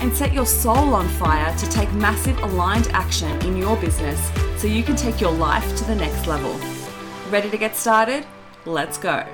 and set your soul on fire to take massive aligned action in your business so you can take your life to the next level. Ready to get started? Let's go.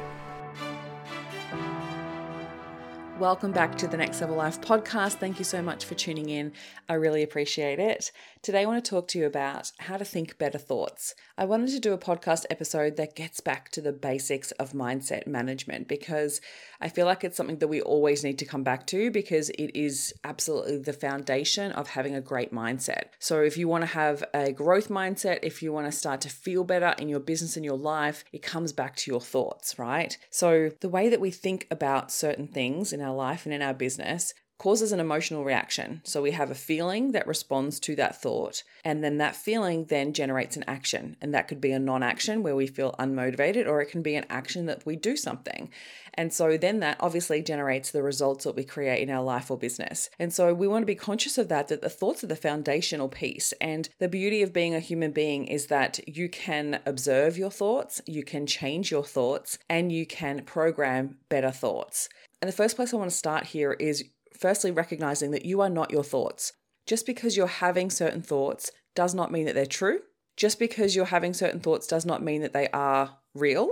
Welcome back to the Next Level Life podcast. Thank you so much for tuning in. I really appreciate it. Today, I want to talk to you about how to think better thoughts. I wanted to do a podcast episode that gets back to the basics of mindset management because I feel like it's something that we always need to come back to because it is absolutely the foundation of having a great mindset. So, if you want to have a growth mindset, if you want to start to feel better in your business and your life, it comes back to your thoughts, right? So, the way that we think about certain things in our life and in our business causes an emotional reaction. So we have a feeling that responds to that thought, and then that feeling then generates an action. And that could be a non action where we feel unmotivated, or it can be an action that we do something. And so then that obviously generates the results that we create in our life or business. And so we want to be conscious of that, that the thoughts are the foundational piece. And the beauty of being a human being is that you can observe your thoughts, you can change your thoughts, and you can program better thoughts. And the first place I want to start here is firstly recognizing that you are not your thoughts. Just because you're having certain thoughts does not mean that they're true. Just because you're having certain thoughts does not mean that they are real.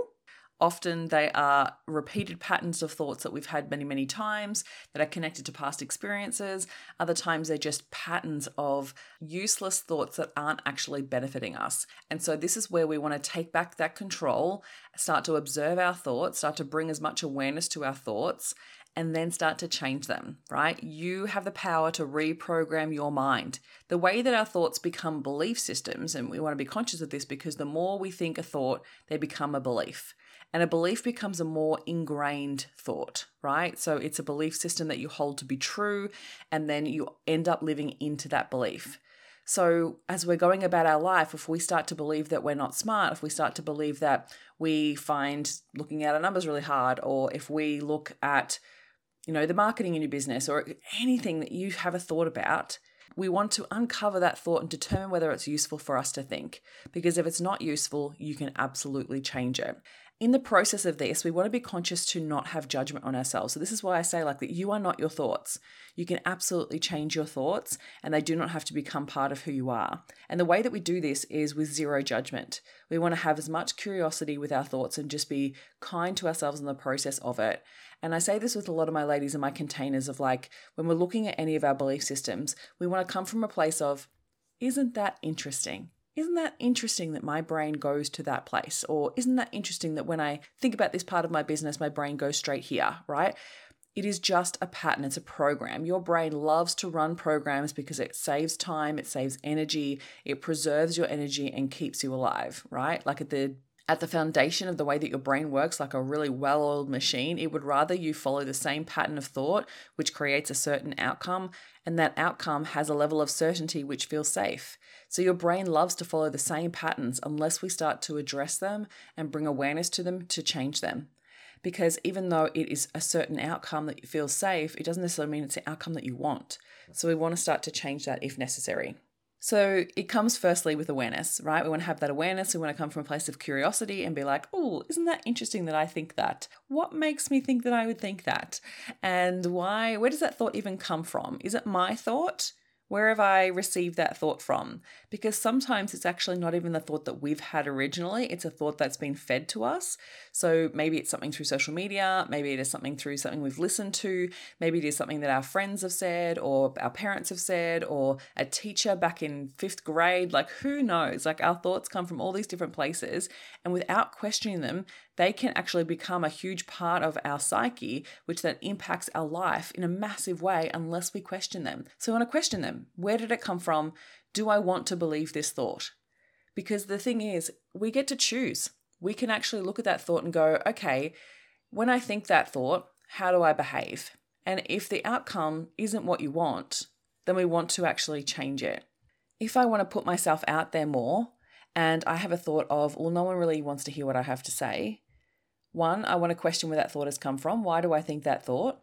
Often they are repeated patterns of thoughts that we've had many, many times that are connected to past experiences. Other times they're just patterns of useless thoughts that aren't actually benefiting us. And so this is where we want to take back that control, start to observe our thoughts, start to bring as much awareness to our thoughts, and then start to change them, right? You have the power to reprogram your mind. The way that our thoughts become belief systems, and we want to be conscious of this because the more we think a thought, they become a belief. And a belief becomes a more ingrained thought, right? So it's a belief system that you hold to be true, and then you end up living into that belief. So, as we're going about our life, if we start to believe that we're not smart, if we start to believe that we find looking at our numbers really hard, or if we look at you know, the marketing in your business or anything that you have a thought about, we want to uncover that thought and determine whether it's useful for us to think. Because if it's not useful, you can absolutely change it in the process of this, we want to be conscious to not have judgment on ourselves. So, this is why I say, like, that you are not your thoughts. You can absolutely change your thoughts, and they do not have to become part of who you are. And the way that we do this is with zero judgment. We want to have as much curiosity with our thoughts and just be kind to ourselves in the process of it. And I say this with a lot of my ladies in my containers of like, when we're looking at any of our belief systems, we want to come from a place of, isn't that interesting? Isn't that interesting that my brain goes to that place? Or isn't that interesting that when I think about this part of my business, my brain goes straight here, right? It is just a pattern, it's a program. Your brain loves to run programs because it saves time, it saves energy, it preserves your energy and keeps you alive, right? Like at the at the foundation of the way that your brain works, like a really well oiled machine, it would rather you follow the same pattern of thought, which creates a certain outcome, and that outcome has a level of certainty which feels safe. So your brain loves to follow the same patterns unless we start to address them and bring awareness to them to change them. Because even though it is a certain outcome that you feel safe, it doesn't necessarily mean it's the outcome that you want. So we want to start to change that if necessary. So it comes firstly with awareness, right? We want to have that awareness. We want to come from a place of curiosity and be like, oh, isn't that interesting that I think that? What makes me think that I would think that? And why, where does that thought even come from? Is it my thought? Where have I received that thought from? Because sometimes it's actually not even the thought that we've had originally, it's a thought that's been fed to us. So maybe it's something through social media, maybe it is something through something we've listened to, maybe it is something that our friends have said, or our parents have said, or a teacher back in fifth grade. Like, who knows? Like, our thoughts come from all these different places, and without questioning them, they can actually become a huge part of our psyche, which then impacts our life in a massive way unless we question them. So, I want to question them. Where did it come from? Do I want to believe this thought? Because the thing is, we get to choose. We can actually look at that thought and go, okay, when I think that thought, how do I behave? And if the outcome isn't what you want, then we want to actually change it. if I want to put myself out there more and I have a thought of, well, no one really wants to hear what I have to say, one, I want to question where that thought has come from. Why do I think that thought?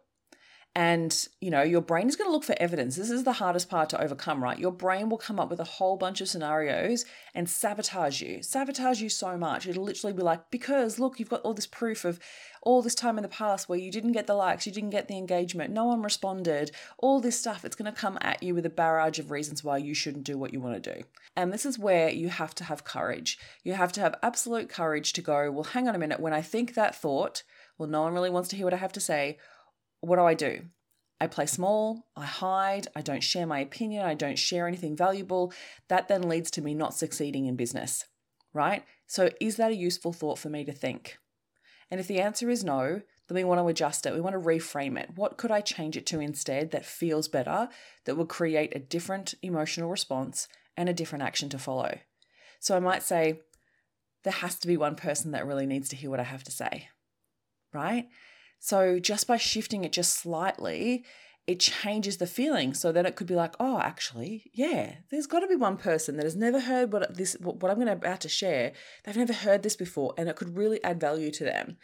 And, you know, your brain is going to look for evidence. This is the hardest part to overcome, right? Your brain will come up with a whole bunch of scenarios and sabotage you, sabotage you so much. It'll literally be like, because look, you've got all this proof of all this time in the past where you didn't get the likes, you didn't get the engagement, no one responded, all this stuff. It's going to come at you with a barrage of reasons why you shouldn't do what you want to do. And this is where you have to have courage. You have to have absolute courage to go, well, hang on a minute, when I think that thought, well, no one really wants to hear what I have to say what do I do? I play small, I hide, I don't share my opinion, I don't share anything valuable. That then leads to me not succeeding in business, right? So, is that a useful thought for me to think? And if the answer is no, then we want to adjust it. We want to reframe it. What could I change it to instead that feels better, that will create a different emotional response and a different action to follow? So, I might say, there has to be one person that really needs to hear what I have to say, right? So just by shifting it just slightly, it changes the feeling so that it could be like, oh, actually, yeah, there's got to be one person that has never heard what this what I'm going to about to share. They've never heard this before, and it could really add value to them.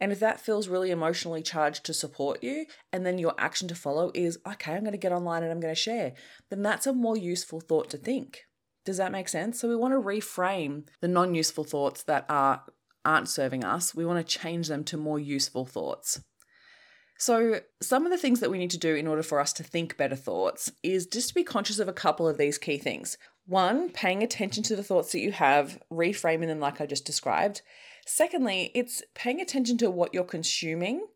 And if that feels really emotionally charged to support you, and then your action to follow is, okay, I'm going to get online and I'm going to share, then that's a more useful thought to think. Does that make sense? So we want to reframe the non useful thoughts that are aren't serving us, we want to change them to more useful thoughts. So, some of the things that we need to do in order for us to think better thoughts is just to be conscious of a couple of these key things. One, paying attention to the thoughts that you have, reframing them like I just described. Secondly, it's paying attention to what you're consuming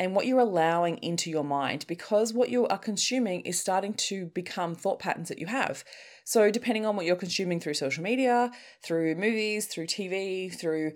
and what you're allowing into your mind because what you are consuming is starting to become thought patterns that you have. So, depending on what you're consuming through social media, through movies, through TV, through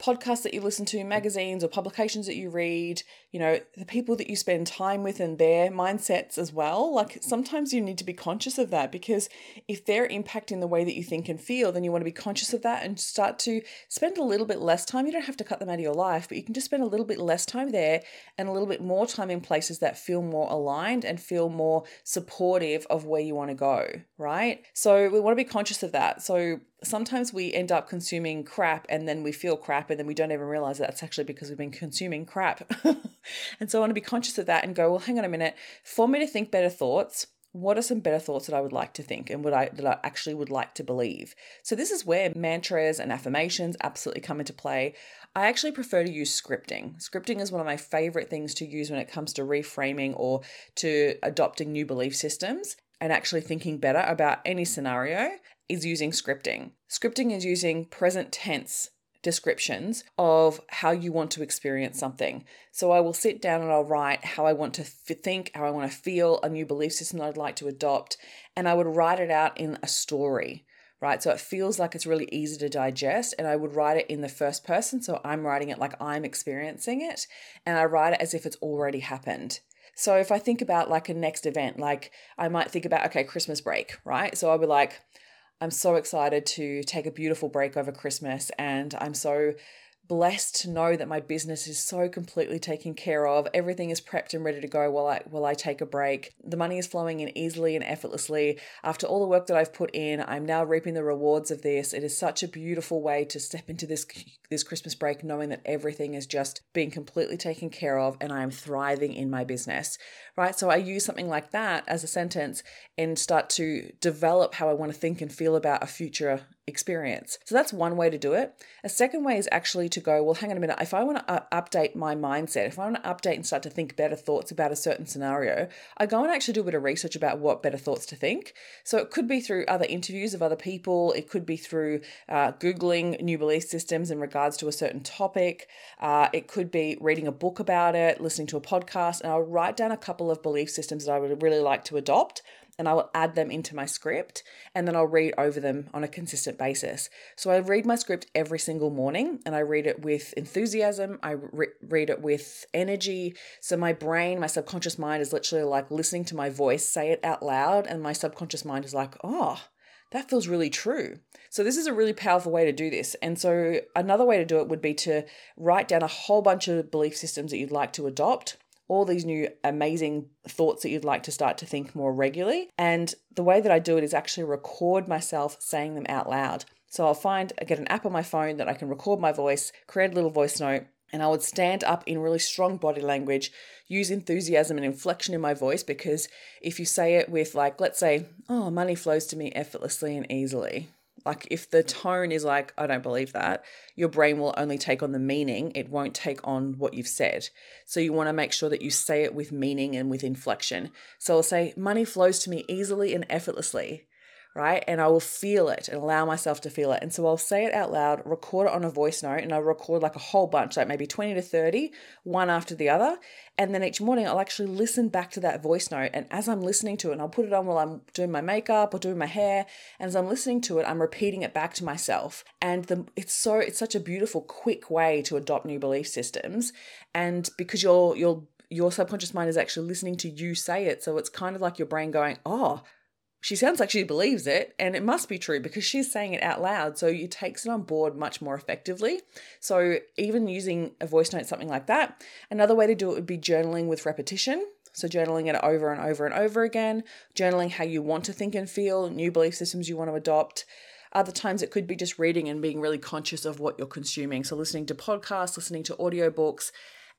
podcasts that you listen to, mm. magazines or publications that you read, you know, the people that you spend time with and their mindsets as well. Like sometimes you need to be conscious of that because if they're impacting the way that you think and feel, then you want to be conscious of that and start to spend a little bit less time. You don't have to cut them out of your life, but you can just spend a little bit less time there and a little bit more time in places that feel more aligned and feel more supportive of where you want to go, right? So we want to be conscious of that. So sometimes we end up consuming crap and then we feel crap and then we don't even realize that that's actually because we've been consuming crap. and so I want to be conscious of that and go, well, hang on a minute. For me to think better thoughts, what are some better thoughts that I would like to think and would I that I actually would like to believe? So this is where mantras and affirmations absolutely come into play. I actually prefer to use scripting. Scripting is one of my favorite things to use when it comes to reframing or to adopting new belief systems and actually thinking better about any scenario is using scripting. Scripting is using present tense descriptions of how you want to experience something. So I will sit down and I'll write how I want to think, how I want to feel, a new belief system that I'd like to adopt, and I would write it out in a story. Right, so it feels like it's really easy to digest, and I would write it in the first person. So I'm writing it like I'm experiencing it, and I write it as if it's already happened. So if I think about like a next event, like I might think about, okay, Christmas break, right? So I'll be like, I'm so excited to take a beautiful break over Christmas and I'm so blessed to know that my business is so completely taken care of. Everything is prepped and ready to go while I while I take a break. The money is flowing in easily and effortlessly. After all the work that I've put in, I'm now reaping the rewards of this. It is such a beautiful way to step into this this Christmas break knowing that everything is just being completely taken care of and I am thriving in my business. Right? So I use something like that as a sentence and start to develop how I want to think and feel about a future experience. So that's one way to do it. A second way is actually to go, well, hang on a minute. If I want to update my mindset, if I want to update and start to think better thoughts about a certain scenario, I go and actually do a bit of research about what better thoughts to think. So it could be through other interviews of other people, it could be through uh, Googling new belief systems in regards to a certain topic, uh, it could be reading a book about it, listening to a podcast, and I'll write down a couple of belief systems that I would really like to adopt and I will add them into my script and then I'll read over them on a consistent basis. So I read my script every single morning and I read it with enthusiasm, I re- read it with energy. So my brain, my subconscious mind is literally like listening to my voice say it out loud, and my subconscious mind is like, oh, that feels really true. So, this is a really powerful way to do this. And so, another way to do it would be to write down a whole bunch of belief systems that you'd like to adopt all these new amazing thoughts that you'd like to start to think more regularly. And the way that I do it is actually record myself saying them out loud. So I'll find, I get an app on my phone that I can record my voice, create a little voice note, and I would stand up in really strong body language, use enthusiasm and inflection in my voice because if you say it with, like, let's say, oh, money flows to me effortlessly and easily, like if the tone is like, I don't believe that, your brain will only take on the meaning, it won't take on what you've said. So you want to make sure that you say it with meaning and with inflection. So I'll say, money flows to me easily and effortlessly right? And I will feel it and allow myself to feel it. And so I'll say it out loud, record it on a voice note, and I'll record like a whole bunch, like maybe 20 to 30, one after the other. And then each morning I'll actually listen back to that voice note. And as I'm listening to it, and I'll put it on while I'm doing my makeup or doing my hair. And as I'm listening to it, I'm repeating it back to myself. And the it's so it's such a beautiful, quick way to adopt new belief systems. And because you're you're your subconscious mind is actually listening to you say it. So it's kind of like your brain going, oh, she sounds like she believes it, and it must be true because she's saying it out loud. So it takes it on board much more effectively. So even using a voice note, something like that. Another way to do it would be journaling with repetition. So journaling it over and over and over again, journaling how you want to think and feel, new belief systems you want to adopt. Other times it could be just reading and being really conscious of what you're consuming. So listening to podcasts, listening to audiobooks,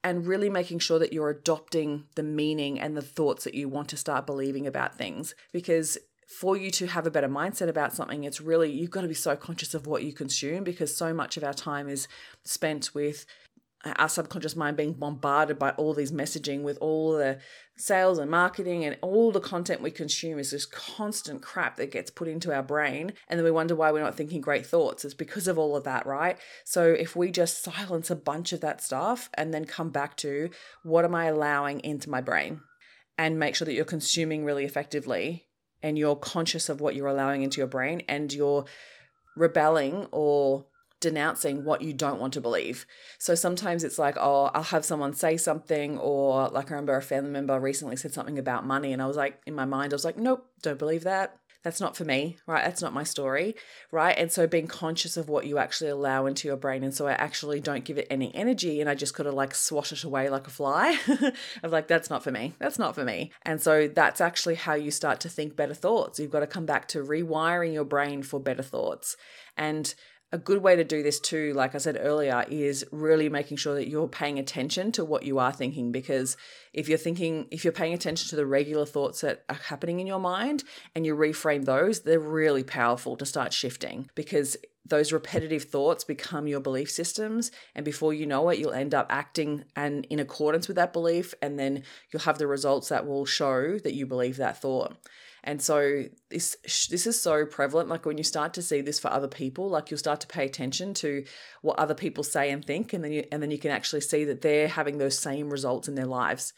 and really making sure that you're adopting the meaning and the thoughts that you want to start believing about things. Because for you to have a better mindset about something, it's really, you've got to be so conscious of what you consume because so much of our time is spent with our subconscious mind being bombarded by all these messaging with all the sales and marketing and all the content we consume is this constant crap that gets put into our brain and then we wonder why we're not thinking great thoughts. It's because of all of that right? So if we just silence a bunch of that stuff and then come back to what am i allowing into my brain? And make sure that you're consuming really effectively and you're conscious of what you're allowing into your brain and you're rebelling or denouncing what you don't want to believe. So sometimes it's like, oh, I'll have someone say something, or like I remember a family member recently said something about money, and I was like, in my mind, I was like, nope, don't believe that that's not for me, right? That's not my story, right? And so being conscious of what you actually allow into your brain. And so I actually don't give it any energy and I just kind of like swash it away like a fly. of like, that's not for me. That's not for me. And so that's actually how you start to think better thoughts. You've got to come back to rewiring your brain for better thoughts. And a good way to do this too, like I said earlier, is really making sure that you're paying attention to what you are thinking. Because if you're thinking, if you're paying attention to the regular thoughts that are happening in your mind and you reframe those, they're really powerful to start shifting because those repetitive thoughts become your belief systems and before you know it you'll end up acting and in accordance with that belief and then you'll have the results that will show that you believe that thought and so this this is so prevalent. Like when you start to see this for other people, like you'll start to pay attention to what other people say and think, and then you and then you can actually see that they're having those same results in their lives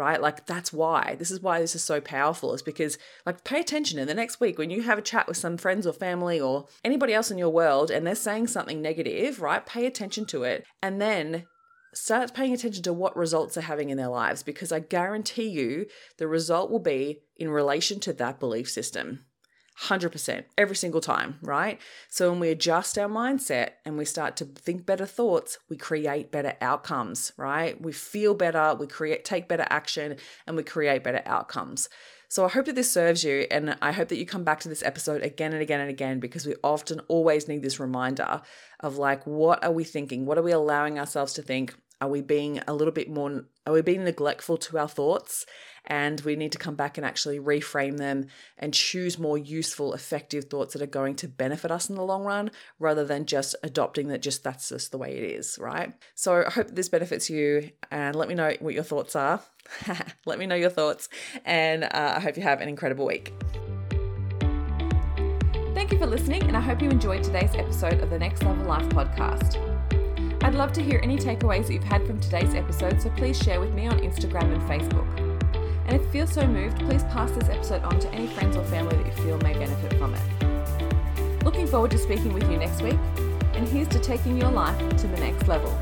right? Like that's why. This is why this is so powerful is because like pay attention in the next week when you have a chat with some friends or family or anybody else in your world and they're saying something negative, right? Pay attention to it and then start paying attention to what results they're having in their lives because I guarantee you the result will be in relation to that belief system. 100% every single time, right? So when we adjust our mindset and we start to think better thoughts, we create better outcomes, right? We feel better, we create take better action and we create better outcomes. So I hope that this serves you and I hope that you come back to this episode again and again and again because we often always need this reminder of like what are we thinking? What are we allowing ourselves to think? Are we being a little bit more are we being neglectful to our thoughts? And we need to come back and actually reframe them and choose more useful, effective thoughts that are going to benefit us in the long run rather than just adopting that just that's just the way it is, right? So I hope this benefits you and let me know what your thoughts are. let me know your thoughts. And uh, I hope you have an incredible week. Thank you for listening, and I hope you enjoyed today's episode of the Next Level Life podcast. I'd love to hear any takeaways that you've had from today's episode, so please share with me on Instagram and Facebook. And if you feel so moved, please pass this episode on to any friends or family that you feel may benefit from it. Looking forward to speaking with you next week, and here's to taking your life to the next level.